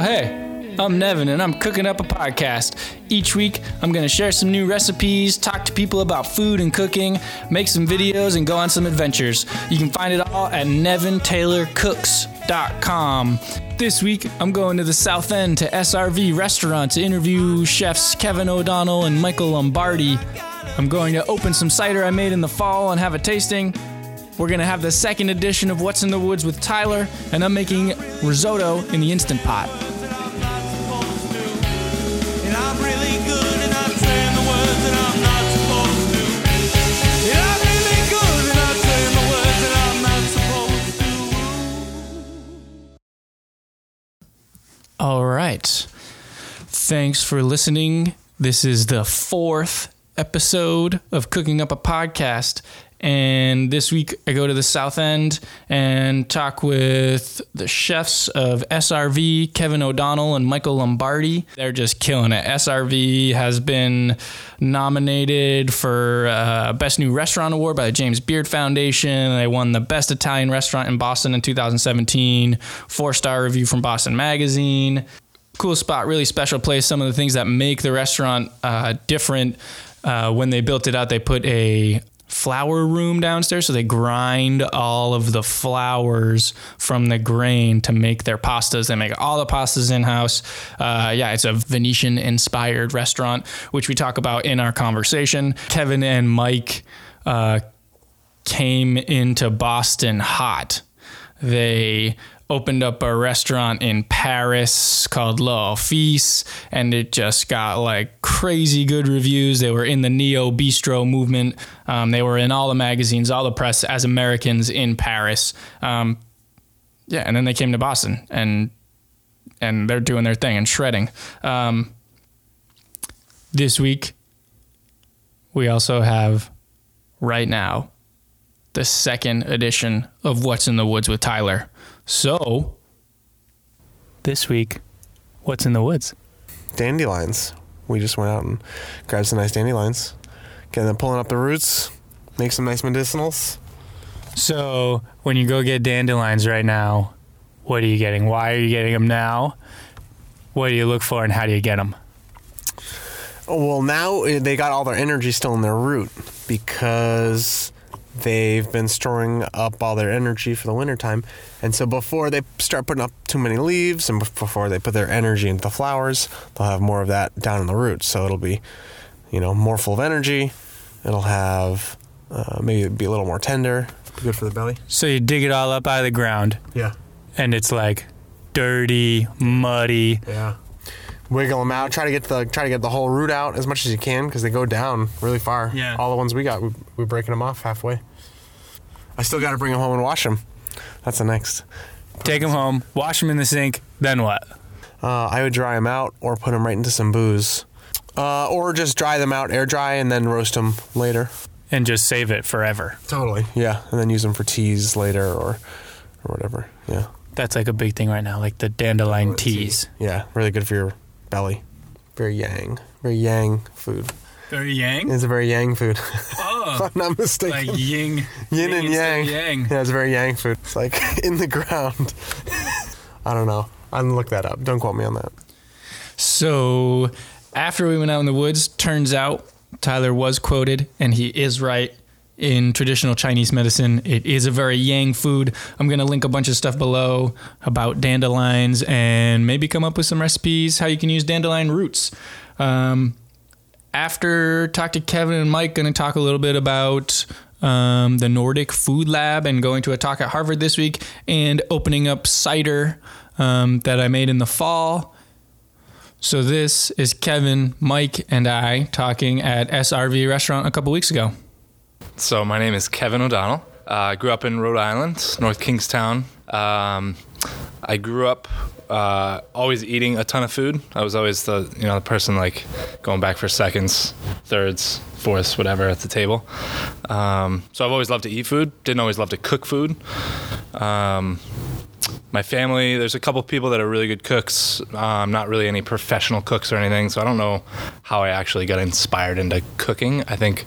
Hey. I'm Nevin, and I'm cooking up a podcast. Each week, I'm going to share some new recipes, talk to people about food and cooking, make some videos, and go on some adventures. You can find it all at nevintaylorcooks.com. This week, I'm going to the South End to SRV Restaurant to interview chefs Kevin O'Donnell and Michael Lombardi. I'm going to open some cider I made in the fall and have a tasting. We're going to have the second edition of What's in the Woods with Tyler, and I'm making risotto in the Instant Pot. And I'm really good and I'm saying the words that I'm not supposed to. And I'm really good and I'm saying the words that I'm not supposed to. All right. Thanks for listening. This is the fourth episode of Cooking Up a Podcast. And this week I go to the South End and talk with the chefs of SRV, Kevin O'Donnell and Michael Lombardi. They're just killing it. SRV has been nominated for uh, Best New Restaurant Award by the James Beard Foundation. They won the Best Italian Restaurant in Boston in 2017, four star review from Boston Magazine cool spot, really special place. Some of the things that make the restaurant uh, different. Uh, when they built it out, they put a flour room downstairs, so they grind all of the flours from the grain to make their pastas. They make all the pastas in house. Uh, yeah, it's a Venetian inspired restaurant, which we talk about in our conversation. Kevin and Mike uh, came into Boston hot. They opened up a restaurant in Paris called L'Office, and it just got like crazy good reviews. They were in the neo bistro movement. Um, they were in all the magazines, all the press as Americans in Paris. Um, yeah, and then they came to Boston, and and they're doing their thing and shredding. Um, this week, we also have right now the second edition of What's in the Woods with Tyler. So, this week, what's in the woods? dandelions. We just went out and grabbed some nice dandelions, getting them pulling up the roots, make some nice medicinals. So, when you go get dandelions right now, what are you getting? Why are you getting them now? What do you look for and how do you get them? Well, now eh, they got all their energy still in their root because they've been storing up all their energy for the wintertime. And so before they start putting up too many leaves and before they put their energy into the flowers, they'll have more of that down in the roots. So it'll be, you know, more full of energy. It'll have uh, maybe be a little more tender. Good for the belly. So, you dig it all up out of the ground Yeah. and it's like dirty, muddy. Yeah. Wiggle them out. Try to get the try to get the whole root out as much as you can because they go down really far. Yeah. All the ones we got, we, we're breaking them off halfway. I still got to bring them home and wash them. That's the next. Take them home, wash them in the sink, then what? Uh, I would dry them out or put them right into some booze, uh, or just dry them out, air dry, and then roast them later. And just save it forever. Totally. Yeah, and then use them for teas later or or whatever. Yeah. That's like a big thing right now, like the dandelion teas. Yeah, really good for your belly. Very yang. Very yang food. Very yang? It's a very yang food. Oh, if I'm not mistaken. like yin, Yin and yang. yang. Yeah, it's a very yang food. It's like in the ground. I don't know. I'm look that up. Don't quote me on that. So after we went out in the woods, turns out Tyler was quoted, and he is right. In traditional Chinese medicine, it is a very yang food. I'm going to link a bunch of stuff below about dandelions and maybe come up with some recipes how you can use dandelion roots. Um, after talk to Kevin and Mike, going to talk a little bit about um, the Nordic Food Lab and going to a talk at Harvard this week and opening up cider um, that I made in the fall. So this is Kevin, Mike, and I talking at SRV restaurant a couple weeks ago. So my name is Kevin O'Donnell. Uh, I grew up in Rhode Island, North Kingstown. Um, I grew up uh, always eating a ton of food. I was always the you know the person like going back for seconds, thirds, fourths, whatever at the table. Um, so I've always loved to eat food. Didn't always love to cook food. Um, my family, there's a couple people that are really good cooks. Um, not really any professional cooks or anything, so I don't know how I actually got inspired into cooking. I think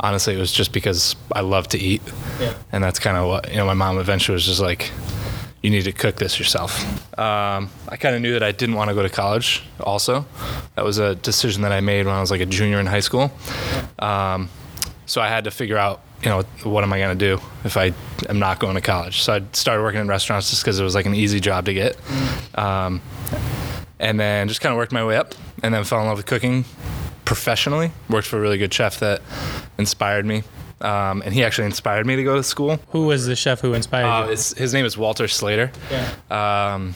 honestly it was just because I love to eat, Yeah. and that's kind of what you know. My mom eventually was just like, you need to cook this yourself. Um, I kind of knew that I didn't want to go to college. Also, that was a decision that I made when I was like a junior in high school. Um, so I had to figure out, you know, what am I going to do if I am not going to college? So I started working in restaurants just because it was like an easy job to get. Um, and then just kind of worked my way up and then fell in love with cooking professionally. Worked for a really good chef that inspired me. Um, and he actually inspired me to go to school. Who was the chef who inspired Uh, you? his name is Walter Slater. Um,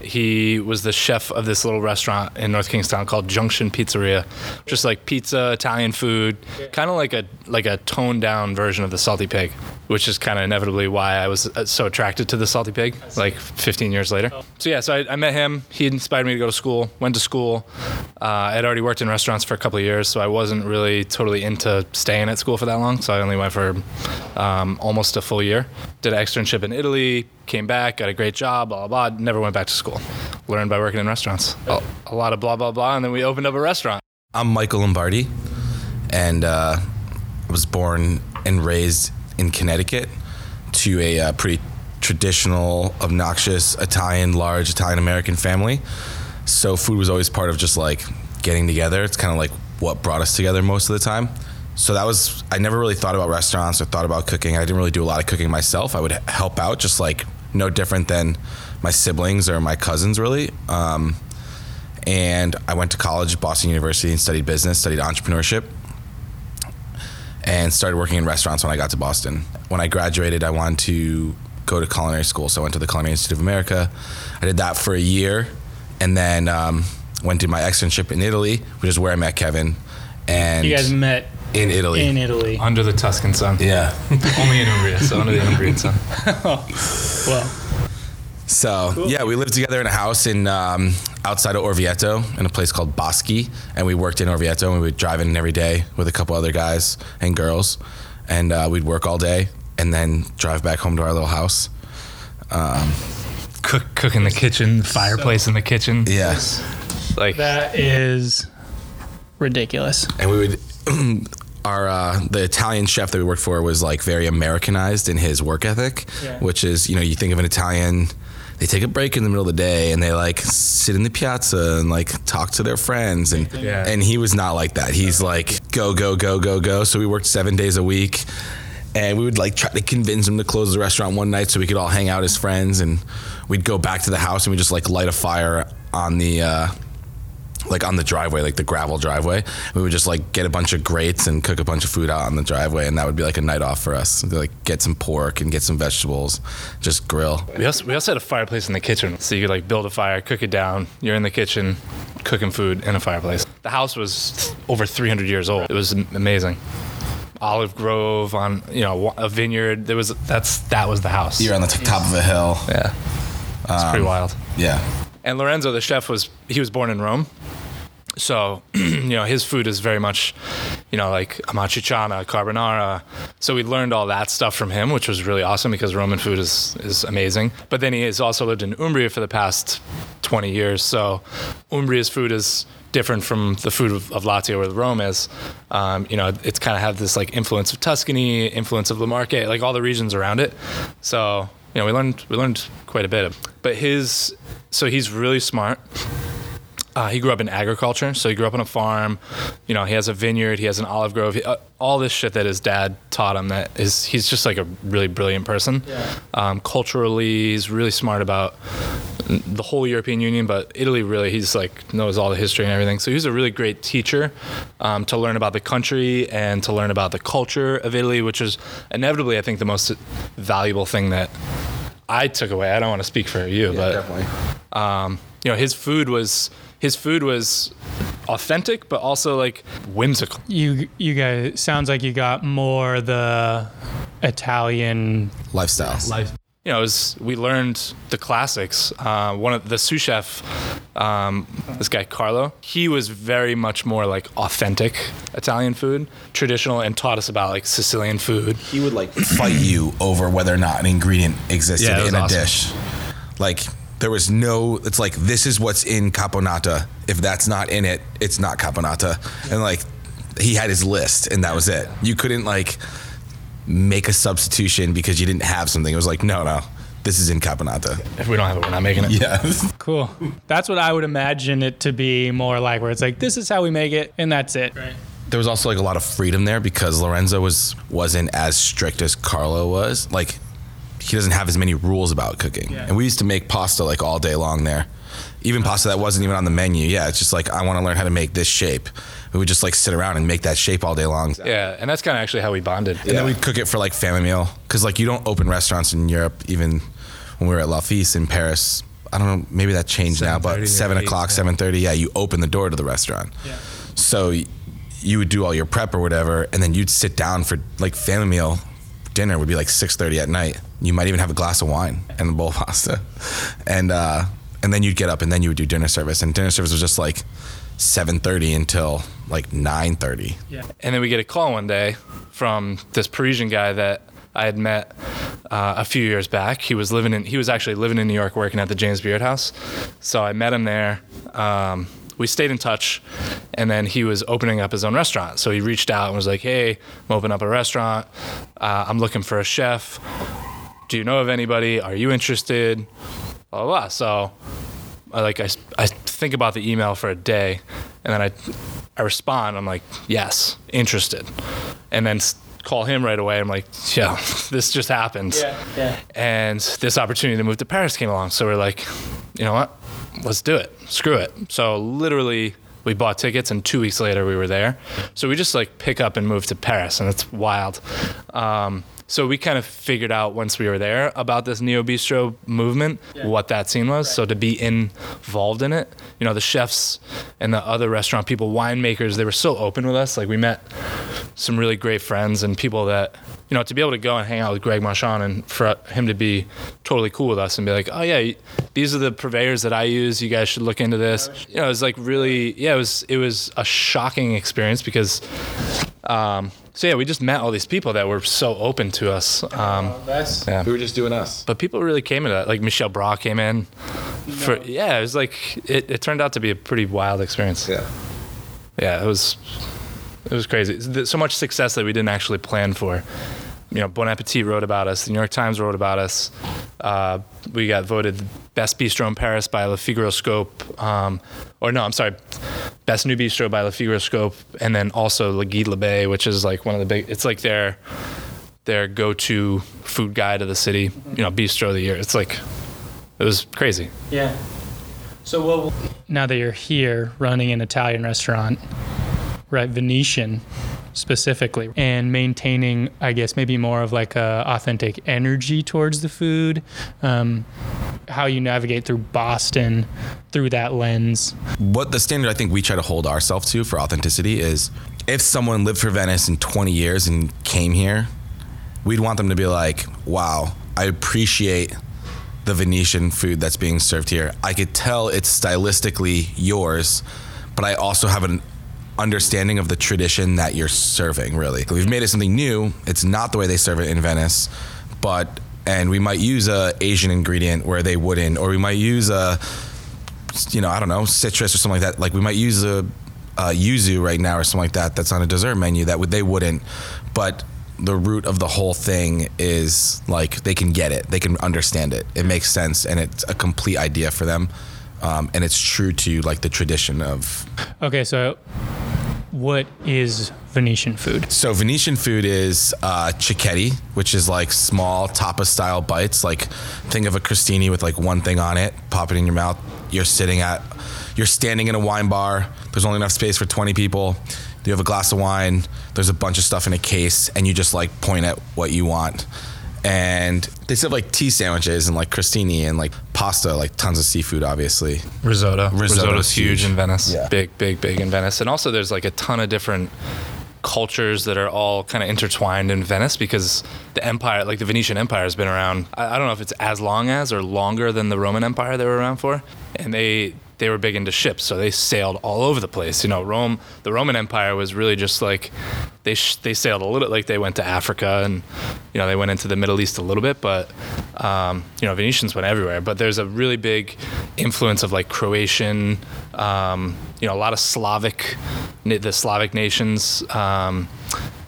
he was the chef of this little restaurant in North Kingstown called Junction Pizzeria, just like pizza, Italian food, kind of like a like a toned down version of the Salty Pig, which is kind of inevitably why I was uh, so attracted to the Salty Pig. Like 15 years later. So yeah, so I, I met him. He inspired me to go to school. Went to school. Uh, I had already worked in restaurants for a couple of years, so I wasn't really totally into staying at school for that long. So I only went for um, almost a full year. Did an externship in Italy. Came back, got a great job, blah blah blah. Never went back to school. Learned by working in restaurants. A, a lot of blah blah blah, and then we opened up a restaurant. I'm Michael Lombardi, and uh, I was born and raised in Connecticut to a uh, pretty traditional, obnoxious Italian, large Italian American family. So food was always part of just like getting together. It's kind of like what brought us together most of the time. So that was I never really thought about restaurants or thought about cooking. I didn't really do a lot of cooking myself. I would help out, just like no different than my siblings or my cousins, really. Um, and I went to college at Boston University and studied business, studied entrepreneurship, and started working in restaurants when I got to Boston. When I graduated, I wanted to go to culinary school, so I went to the Culinary Institute of America. I did that for a year, and then um, went to my externship in Italy, which is where I met Kevin. And you guys met in Italy. in Italy. Under the Tuscan sun. yeah. Only in Umbria, so under the Umbrian sun. Well, So yeah, we lived together in a house in um, outside of Orvieto in a place called Boschi, and we worked in Orvieto, and we would drive in every day with a couple other guys and girls, and uh, we'd work all day and then drive back home to our little house. Cook, cook in the kitchen, fireplace in the kitchen. Yes, Like that is ridiculous. and we would. Our uh, the Italian chef that we worked for was like very Americanized in his work ethic, Yeah. which is you know you think of an Italian, they take a break in the middle of the day and they like sit in the piazza and like talk to their friends and Yeah. and he was not like that. He's like go go go go go. So we worked seven days a week, and we would like try to convince him to close the restaurant one night so we could all hang out as friends, and we'd go back to the house and we just like light a fire on the. Uh, like on the driveway, like the gravel driveway. We would just like get a bunch of grates and cook a bunch of food out on the driveway, and that would be like a night off for us. Like get some pork and get some vegetables, just grill. We also, we also had a fireplace in the kitchen, so you could like build a fire, cook it down. You're in the kitchen, cooking food in a fireplace. The house was over 300 years old. It was amazing. Olive grove on you know a vineyard. There was that's that was the house. You're on the t- top of a hill. yeah, it's pretty um, wild. Yeah. And Lorenzo, the chef, was he was born in Rome, so you know his food is very much, you know, like amatriciana, carbonara. So we learned all that stuff from him, which was really awesome because Roman food is is amazing. But then he has also lived in Umbria for the past 20 years, so Umbria's food is different from the food of, of Lazio or Rome is. Um, you know, it's kind of have this like influence of Tuscany, influence of La Marche, like all the regions around it. So you know, we learned we learned quite a bit. But his so he's really smart. Uh, he grew up in agriculture, so he grew up on a farm. You know, he has a vineyard, he has an olive grove, he, uh, all this shit that his dad taught him. That is, he's just like a really brilliant person. Um, culturally, he's really smart about the whole European Union, but Italy really, he's like knows all the history and everything. So he's a really great teacher um, to learn about the country and to learn about the culture of Italy, which is inevitably, I think, the most valuable thing that I took away. I don't want to speak for you, but definitely. um, you know, his food was his food was authentic, but also like whimsical. You you guys sounds like you got more the Italian Lifestyle. life. You know, was, we learned the classics. Uh, one of the sous chef, um, this guy Carlo, he was very much more like authentic Italian food, traditional, and taught us about like Sicilian food. He would like fight you over whether or not an ingredient existed Yeah, it was in a awesome. dish. Like there was no. It's like this is what's in caponata. If that's not in it, it's not caponata. And like he had his list, and that was it. You couldn't like make a substitution because you didn't have something. It was like no, no. this is in Caponata. If we don't have it, we're not making it. Yeah. Cool. That's what I would imagine it to be more like, where it's like, this is how we make it, and that's it. Right. there was also like a lot of freedom there because Lorenzo was wasn't as strict as Carlo was. Like he doesn't have as many rules about cooking. Yeah. And we used to make pasta like all day long there. Even pasta that wasn't even on the menu. Yeah, it's just like I want to learn how to make this shape. We would just like sit around and make that shape all day long. Yeah, and that's kind of actually how we bonded. And then we'd cook it for like family meal because like you don't open restaurants in Europe even when we were at L'Office in Paris. I don't know, maybe that changed now, but seven o'clock, seven thirty, yeah, you open the door to the restaurant. Yeah. So you would do all your prep or whatever, and then you'd sit down for like family meal. Dinner would be like six thirty at night. You might even have a glass of wine and a bowl of pasta, and uh, and then you'd get up and then you would do dinner service. And dinner service was just like seven thirty until like nine thirty. Yeah. And then we get a call one day from this Parisian guy that I had met uh, a few years back. He was living in he was actually living in New York, working at the James Beard House. So I met him there. Um, we stayed in touch, and then he was opening up his own restaurant. So he reached out and was like, "Hey, I'm opening up a restaurant. Uh, I'm looking for a chef. Do you know of anybody? Are you interested?" Blah blah. blah. So I like I, I think about the email for a day, and then I I respond. I'm like, yes, interested, and then call him right away. I'm like, yeah, this just happened, Yeah. and this opportunity to move to Paris came along. So we're like, you know what, let's do it. Screw it. So literally. We bought tickets, and two weeks later we were there. So we just like pick up and move to Paris, and it's wild. Um, so we kind of figured out once we were there about this neo bistro movement, what that scene was. So to be involved in it, you know, the chefs and the other restaurant people, winemakers, they were so open with us. Like we met some really great friends and people that, you know, to be able to go and hang out with Greg Marchand and for him to be totally cool with us and be like, oh yeah, these are the purveyors that I use. You guys should look into this. Oh, you know, it was like really, yeah, it was it was a shocking experience because. Um, so yeah, we just met all these people that were so open to us. Um, That's yeah. We were just doing us. But people really came into that. Like Michel Bras came in. For yeah, it was like it, it turned out to be a pretty wild experience. Yeah. Yeah, it was it was crazy. So much success that we didn't actually plan for. You know, Bon Appetit wrote about us. The New York Times wrote about us. Uh, we got voted best bistro in Paris by Le Figaro Scope. Um, or no, I'm sorry, best new bistro by Le Figaro Scope, and then also Le Guide Lebey, which is like one of the big. It's like their their go-to food guide of the city. You know, bistro of the year. It's like it was crazy. Yeah. So what? Now that you're here running an Italian restaurant, right, Venetian specifically, and maintaining, I guess, maybe more of like a authentic energy towards the food, um, how you navigate through Boston through that lens. what the standard I think we try to hold ourselves to for authenticity is if someone lived for Venice in 20 years and came here, we'd want them to be like, wow, I appreciate the Venetian food that's being served here. I could tell it's stylistically yours, but I also have an understanding of the tradition that you're serving, really. We've made it something new. It's not the way they serve it in Venice, but and we might use a Asian ingredient where they wouldn't, or we might use a you know, I don't know, citrus or something like that. Like we might use a, a yuzu right now or something like that. That's on a dessert menu that would they wouldn't, but the root of the whole thing is like they can get it, they can understand it, it makes sense, and it's a complete idea for them, um, and it's true to like the tradition of. Okay, so what is Venetian food? So Venetian food is uh, cicchetti, which is like small tapa style bites. Like think of a crostini with like one thing on it, pop it in your mouth. You're sitting at, you're standing in a wine bar. There's only enough space for 20 people. You have a glass of wine. There's a bunch of stuff in a case, and you just like point at what you want. And they serve like tea sandwiches and like crostini and like pasta, like tons of seafood, obviously. Risotto. Risotto's Risotto's huge, huge. in Venice. Yeah. Big, big, big in Venice. And also, there's like a ton of different cultures that are all kind of intertwined in Venice because the empire, like the Venetian Empire, has been around. I, I don't know if it's as long as or longer than the Roman Empire they were around for, and they they were big into ships, so they sailed all over the place. You know, Rome, the Roman Empire was really just like they sh- they sailed a little like they went to Africa and you know they went into the Middle East a little bit, but um, you know Venetians went everywhere. But there's a really big influence of like Croatian, um, you know, a lot of Slavic, the Slavic nations. Um,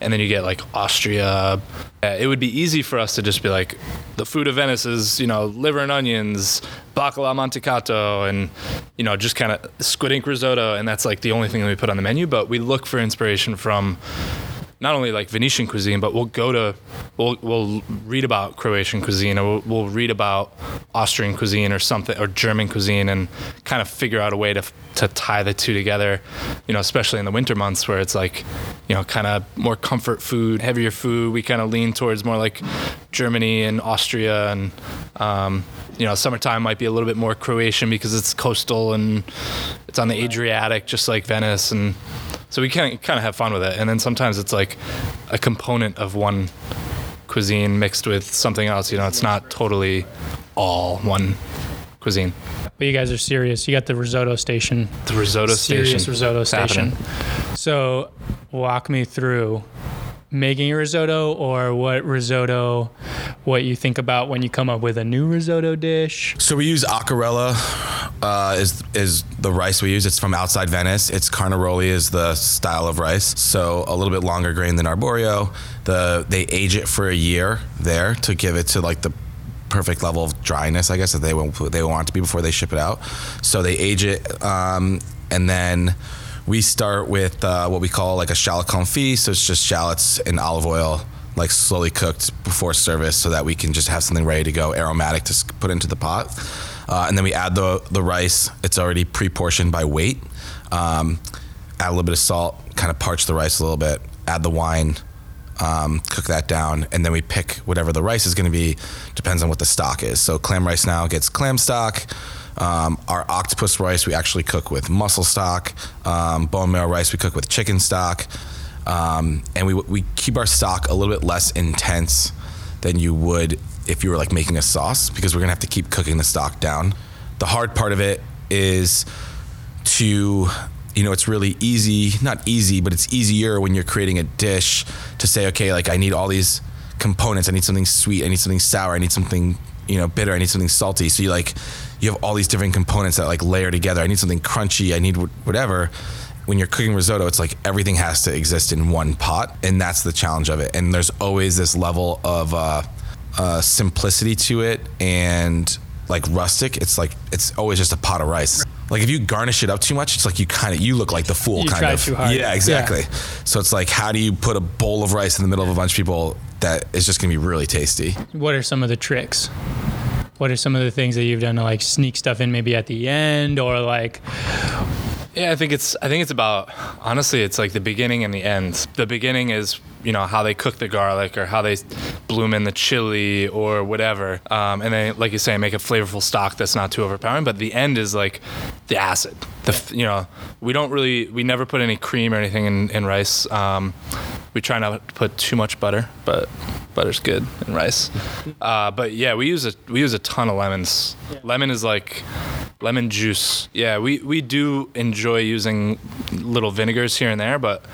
and then you get like Austria. Uh, it would be easy for us to just be like, the food of Venice is you know liver and onions, baccalà mantecato, and you know just kind of squid ink risotto, and that's like the only thing that we put on the menu. But we look for inspiration from not only like Venetian cuisine, but we'll go to, we'll, we'll read about Croatian cuisine or we'll, we'll read about Austrian cuisine or something, or German cuisine and kind of figure out a way to, to tie the two together, you know, especially in the winter months where it's like, you know, kind of more comfort food, heavier food. We kind of lean towards more like Germany and Austria and, um, you know, summertime might be a little bit more Croatian because it's coastal and it's on the Adriatic, just like Venice. And so we can kind of have fun with it. And then sometimes it's like a component of one cuisine mixed with something else. You know, it's not totally all one cuisine. But you guys are serious. You got the risotto station. The risotto serious station. Serious risotto It's station. happening. So, walk me through making a risotto or what risotto, what you think about when you come up with a new risotto dish. So we use Acquerello, uh, is is the rice we use. It's from outside Venice. It's Carnaroli is the style of rice. So a little bit longer grain than Arborio. The they age it for a year there to give it to like the perfect level of dryness, I guess that they want they want to be before they ship it out. So they age it, um, and then we start with uh, what we call like a shallot confit. So it's just shallots in olive oil, like slowly cooked before service, so that we can just have something ready to go, aromatic to put into the pot. Uh, and then we add the the rice. It's already pre-portioned by weight. Um, add a little bit of salt, kind of parch the rice a little bit. Add the wine, um, cook that down, and then we pick whatever the rice is going to be. Depends on what the stock is. So clam rice now gets clam stock. Um, our octopus rice we actually cook with mussel stock. Um, bone marrow rice we cook with chicken stock, um, and we we keep our stock a little bit less intense than you would if you were like making a sauce because we're gonna have to keep cooking the stock down. The hard part of it is to you know it's really easy not easy but it's easier when you're creating a dish to say okay like i need all these components. I need something sweet. I need something sour. I need something you know bitter. I need something salty. So you like you have all these different components that like layer together. I need something crunchy. I need whatever. When you're cooking risotto it's like everything has to exist in one pot and that's the challenge of it. And there's always this level of uh, uh, simplicity to it and like rustic it's like it's always just a pot of rice like if you garnish it up too much it's like you kind of you look like the fool You kind try of too hard. yeah exactly so it's like how do you put a bowl of rice in the middle of a bunch of people that is just gonna be really tasty What are some of the tricks? What are some of the things that you've done to like sneak stuff in maybe at the end or like Yeah, I think it's I think it's about honestly it's like the beginning and the end. The beginning is you know how they cook the garlic or how they bloom in the chili or whatever, um, and then like you say, make a flavorful stock that's not too overpowering. But the end is like the acid. The you know we don't really we never put any cream or anything in, in rice. Um, we try not to put too much butter, but butter's good in rice. Uh, but yeah, we use a we use a ton of lemons. Lemon is like lemon juice. Yeah, we, we do enjoy using little vinegars here and there, but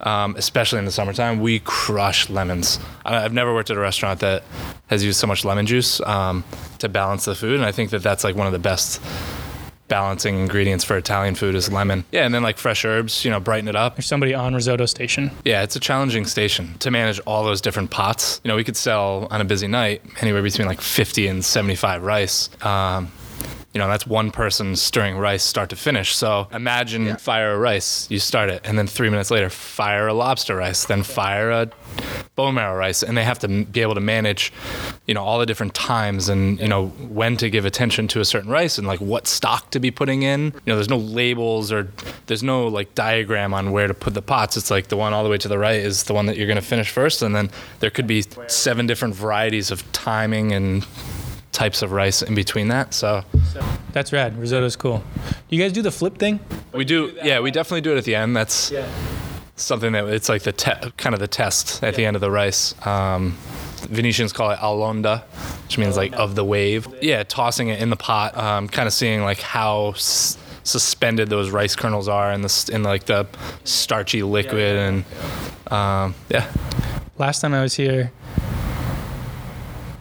um, especially in the summertime, we crush lemons. I, I've never worked at a restaurant that has used so much lemon juice um, to balance the food, and I think that that's like one of the best balancing ingredients for Italian food is lemon. Yeah, and then like fresh herbs, you know, brighten it up. there's somebody on risotto station? Yeah, it's a challenging station to manage all those different pots. You know, we could sell on a busy night anywhere between like 50 and 75 rice. Um, you know, that's one person stirring rice start to finish. So imagine fire a rice, you start it, and then three minutes later, fire a lobster rice, then fire a bone marrow rice, and they have to be able to manage, you know, all the different times and you know when to give attention to a certain rice and like what stock to be putting in. You know, there's no labels or there's no like diagram on where to put the pots. It's like the one all the way to the right is the one that you're going to finish first, and then there could be seven different varieties of timing and types of rice in between that. So That's rad. Risotto's cool. Do you guys do the flip thing? we do, yeah, we definitely do it at the end. That's something that it's like the te- kind of the test at the end of the rice. Um, Venetians call it all'onda, which means like of the wave. Yeah, tossing it in the pot, um, kind of seeing like how s- suspended those rice kernels are in the in like the starchy liquid and um, yeah. Last time I was here,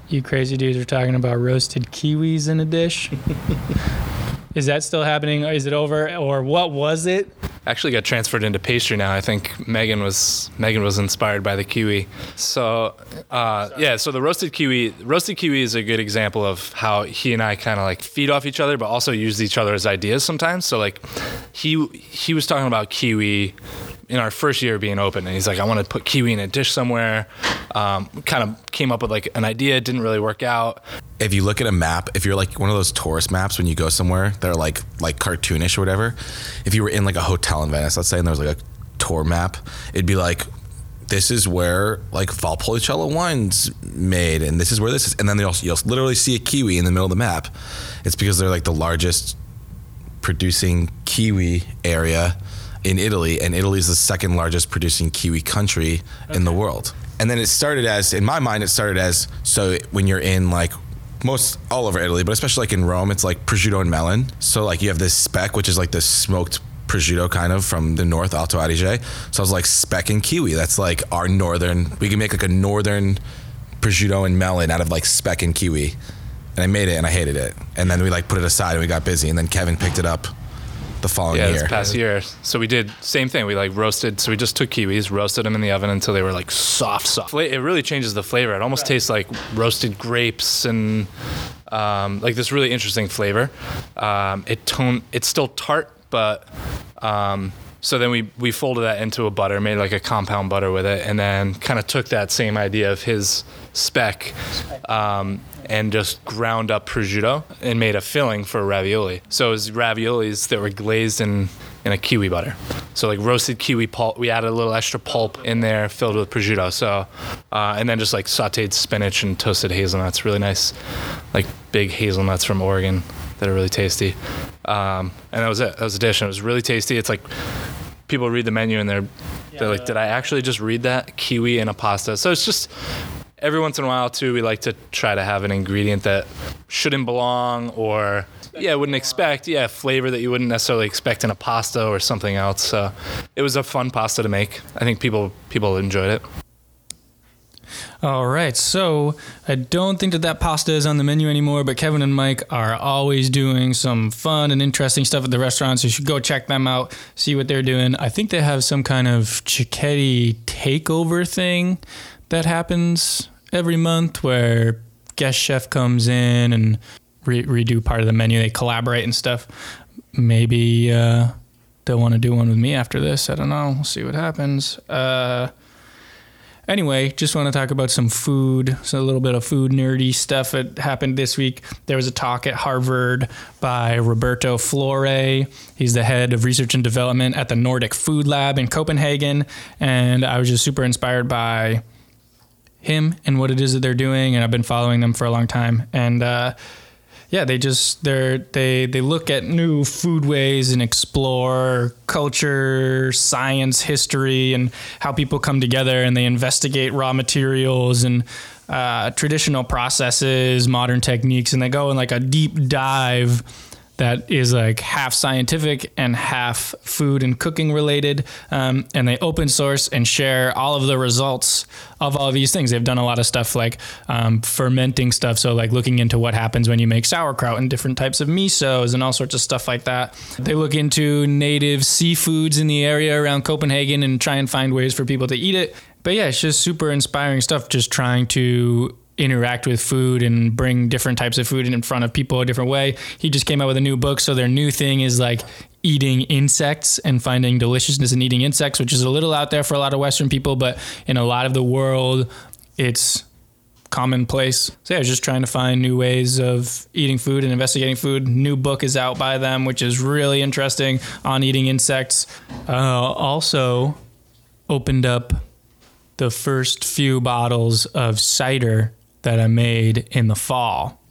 you crazy dudes are talking about roasted kiwis in a dish. Is that still happening? Is it over? Or what was it? actually got transferred into pastry now. I think Megan was Megan was inspired by the kiwi. So uh, yeah, so the roasted kiwi roasted kiwi is a good example of how he and I kind of like feed off each other, but also use each other's ideas sometimes. So like he he was talking about kiwi in our first year being open, and he's like, I want to put kiwi in a dish somewhere. Um, kind of came up with like an idea, didn't really work out. if you look at a map, if you're like one of those tourist maps when you go somewhere that are like like cartoonish or whatever, if you were in like a hotel in Venice, let's say, and there was like a tour map, it'd be like, this is where like Valpolicella wine's made, and this is where this is, and then you'll you'll literally see a kiwi in the middle of the map. It's because they're like the largest producing kiwi area in Italy, and Italy is the second largest producing kiwi country in the world. And then it started as, in my mind, it started as so when you're in like most all over Italy, but especially like in Rome, it's like prosciutto and melon. So like you have this speck, which is like this smoked prosciutto kind of from the north, Alto Adige. So I was like speck and kiwi. That's like our northern. We can make like a northern prosciutto and melon out of like speck and kiwi. And I made it and I hated it. And then we like put it aside and we got busy. And then Kevin picked it up the following Yeah, year. this past year. So we did same thing. We like roasted. So we just took kiwis, roasted them in the oven until they were like soft, soft. It really changes the flavor. It almost tastes like roasted grapes and um, like this really interesting flavor. Um, it tone. It's still tart, but um, so then we we folded that into a butter, made like a compound butter with it, and then kind of took that same idea of his speck. Um, and just ground up prosciutto and made a filling for ravioli. So it was raviolis that were glazed in, in a kiwi butter. So like roasted kiwi pulp. We added a little extra pulp in there, filled with prosciutto. So uh, and then just like sautéed spinach and toasted hazelnuts. Really nice, like big hazelnuts from Oregon that are really tasty. Um, and that was it. That was the dish. And it was really tasty. It's like people read the menu and they're they're like, did I actually just read that kiwi in a pasta? So it's just every once in a while too we like to try to have an ingredient that shouldn't belong or yeah wouldn't expect yeah flavor that you wouldn't necessarily expect in a pasta or something else so it was a fun pasta to make i think people people enjoyed it All right, so I don't think that that pasta is on the menu anymore, but Kevin and Mike are always doing some fun and interesting stuff at the restaurant, so you should go check them out, see what they're doing. I think they have some kind of Cicchetti takeover thing that happens every month where guest chef comes in and re- redo part of the menu. They collaborate and stuff. Maybe uh, they'll want to do one with me after this. I don't know. We'll see what happens. Uh, Anyway, just want to talk about some food, so a little bit of food nerdy stuff that happened this week. There was a talk at Harvard by Roberto Flore. He's the head of research and development at the Nordic Food Lab in Copenhagen, and I was just super inspired by him and what it is that they're doing, and I've been following them for a long time. And uh, yeah, they just they're they they look at new food ways and explore culture, science, history, and how people come together, and they investigate raw materials and uh, traditional processes, modern techniques, and they go in like a deep dive that is like half scientific and half food and cooking related. Um, and they open source and share all of the results of all of these things. They've done a lot of stuff like um, fermenting stuff. So, like looking into what happens when you make sauerkraut and different types of misos and all sorts of stuff like that. They look into native seafoods in the area around Copenhagen and try and find ways for people to eat it. But yeah, it's just super inspiring stuff, just trying to interact with food and bring different types of food in front of people a different way. He just came out with a new book, so their new thing is like eating insects and finding deliciousness in eating insects, which is a little out there for a lot of Western people, but in a lot of the world, it's commonplace. So yeah, I was just trying to find new ways of eating food and investigating food. New book is out by them, which is really interesting on eating insects. Uh, also, opened up the first few bottles of cider that I made in the fall.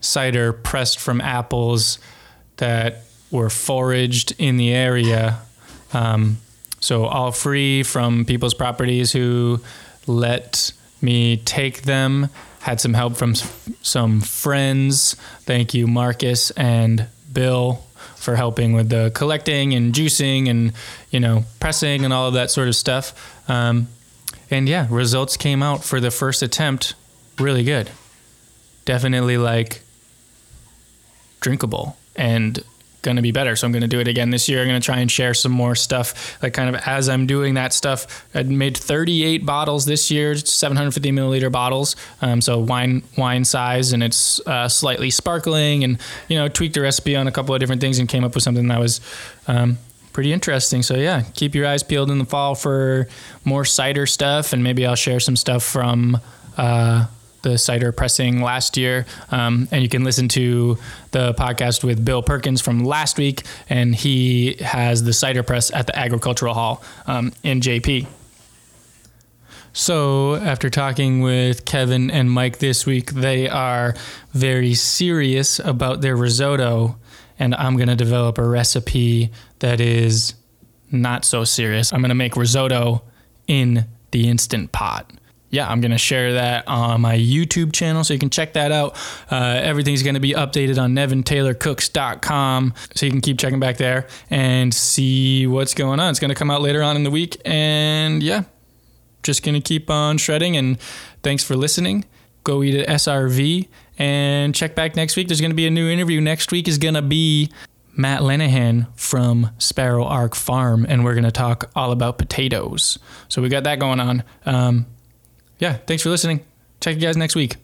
Cider pressed from apples that were foraged in the area. Um, so, all free from people's properties who let me take them. Had some help from some friends. Thank you, Marcus and Bill, for helping with the collecting and juicing and, you know, pressing and all of that sort of stuff. Um, and yeah, results came out for the first attempt really good. Definitely like drinkable and going to be better. So I'm going to do it again this year. I'm going to try and share some more stuff. Like kind of as I'm doing that stuff, I made 38 bottles this year, 750 milliliter bottles. Um, so wine wine size, and it's uh, slightly sparkling. And you know, tweaked the recipe on a couple of different things and came up with something that was. Um, Pretty interesting. So yeah, keep your eyes peeled in the fall for more cider stuff, and maybe I'll share some stuff from uh, the cider pressing last year. Um, and you can listen to the podcast with Bill Perkins from last week, and he has the cider press at the Agricultural Hall um, in JP. So, after talking with Kevin and Mike this week, they are very serious about their risotto, and I'm going to develop a recipe that is not so serious. I'm going to make risotto in the instant pot. Yeah, I'm going to share that on my YouTube channel so you can check that out. Uh, everything's going to be updated on nevintaylorcooks.com so you can keep checking back there and see what's going on. It's going to come out later on in the week. And yeah, just going to keep on shredding. And thanks for listening. Go eat at SRV and check back next week. There's going to be a new interview. Next week is going to be Matt Linehan from Sparrow Arc Farm, and we're going to talk all about potatoes. So we got that going on. Um, yeah, thanks for listening. Check you guys next week.